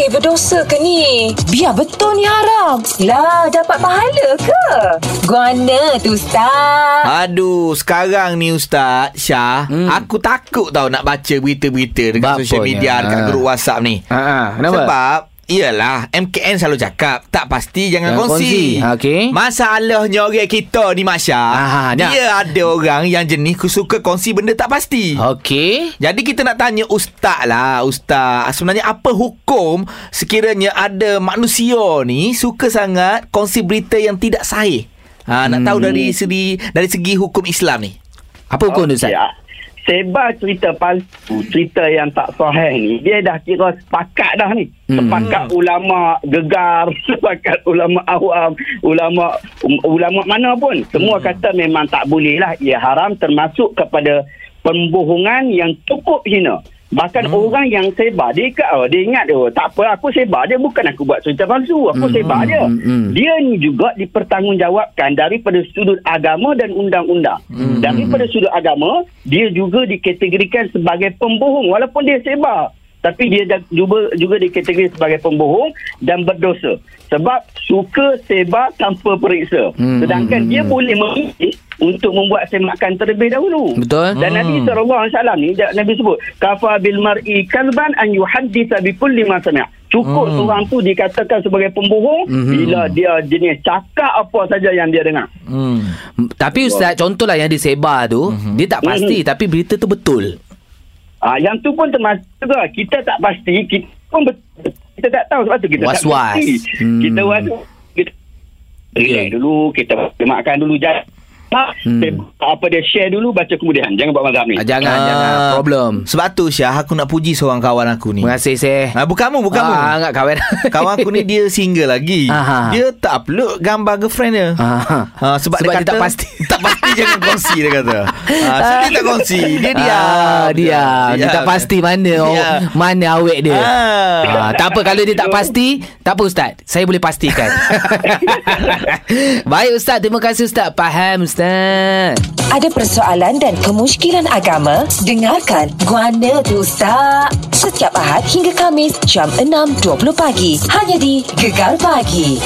Eh berdosa ke ni? Biar betul ni haram. Lah dapat pahala ke? Guana tu Ustaz. Aduh, sekarang ni Ustaz Syah, hmm. aku takut tau nak baca berita-berita dekat Bapanya. social media, dekat Ha. grup WhatsApp ni. Ha, ha, kenapa? Sebab Iyalah MKN selalu cakap Tak pasti jangan, Jangan kongsi, kongsi. Ha, okey. Masalahnya orang kita ni Mak Syah Ah, nak. Dia ada orang yang jenis Suka kongsi benda tak pasti Okey. Jadi kita nak tanya ustaz lah Ustaz Sebenarnya apa hukum Sekiranya ada manusia ni Suka sangat kongsi berita yang tidak sahih ha, Nak tahu dari segi Dari segi hukum Islam ni Apa hukum tu Ustaz? Sebar cerita palsu, cerita yang tak sahih ni, dia dah kira sepakat dah ni. Hmm. Sepakat ulama gegar, sepakat ulama awam, ulama um, ulama mana pun. Semua kata memang tak boleh lah. Ia haram termasuk kepada pembohongan yang cukup hina. Bahkan hmm. orang yang sebar dia ingat oh, dia ingat oh, tak apa aku sebar dia bukan aku buat cerita palsu aku Hmm, sebar hmm, dia hmm, hmm. dia ni juga dipertanggungjawabkan daripada sudut agama dan undang-undang. Hmm. Daripada sudut agama, dia juga dikategorikan sebagai pembohong walaupun dia sebar. Tapi dia juga juga dikategorikan sebagai pembohong dan berdosa. Sebab suka sebar tanpa periksa. Hmm, Sedangkan hmm, dia hmm. boleh memilih untuk membuat semakan terlebih dahulu. Betul. Dan Nabi SAW ni dia- Nabi sebut kafa bil mar'i kalban an yuhaddisa bi kulli ma sami'. Cukup Hmm. seorang tu dikatakan sebagai pembohong Mhm. bila dia jenis cakap apa saja yang dia dengar. hmm. Tapi Ustaz, contohlah yang disebar tu, dia tak pasti tapi berita tu betul. Ah yang tu pun termasuk juga kita tak pasti kita pun betul kita tak tahu sebab tu kita Was-was. tak pasti. Hmm. Kita was kita relax Ya. dulu kita makan dulu jangan Hmm. hmm. apa dia share dulu baca kemudian jangan buat mazhab ni. Ah, jangan, Ah. jangan. Problem. Sebab tu Syah Aku nak puji seorang kawan aku ni Terima kasih, Seh. ha, Bukanmu Bukanmu Ah, enggak kawan. Kawan aku ni dia single lagi Aha. Dia tak upload gambar girlfriend dia Ah. Ha, sebab, Sebab dia, dia kata, tak pasti. Tak pasti jangan kongsi dia kata ha, So dia tak kongsi Dia diam Ah, diam. Dia tak pasti mana oh, Ya. mana awet dia. Ah. Ah, tak apa kalau dia tak pasti, tak apa Ustaz. Saya boleh pastikan. Baik Ustaz, terima kasih Ustaz. Faham Ustaz. Ada persoalan dan kemusykilan agama? Dengarkan Guana tu Ustaz. Setiap Ahad hingga Kamis jam 6.20 pagi. Hanya di Gegar Pagi.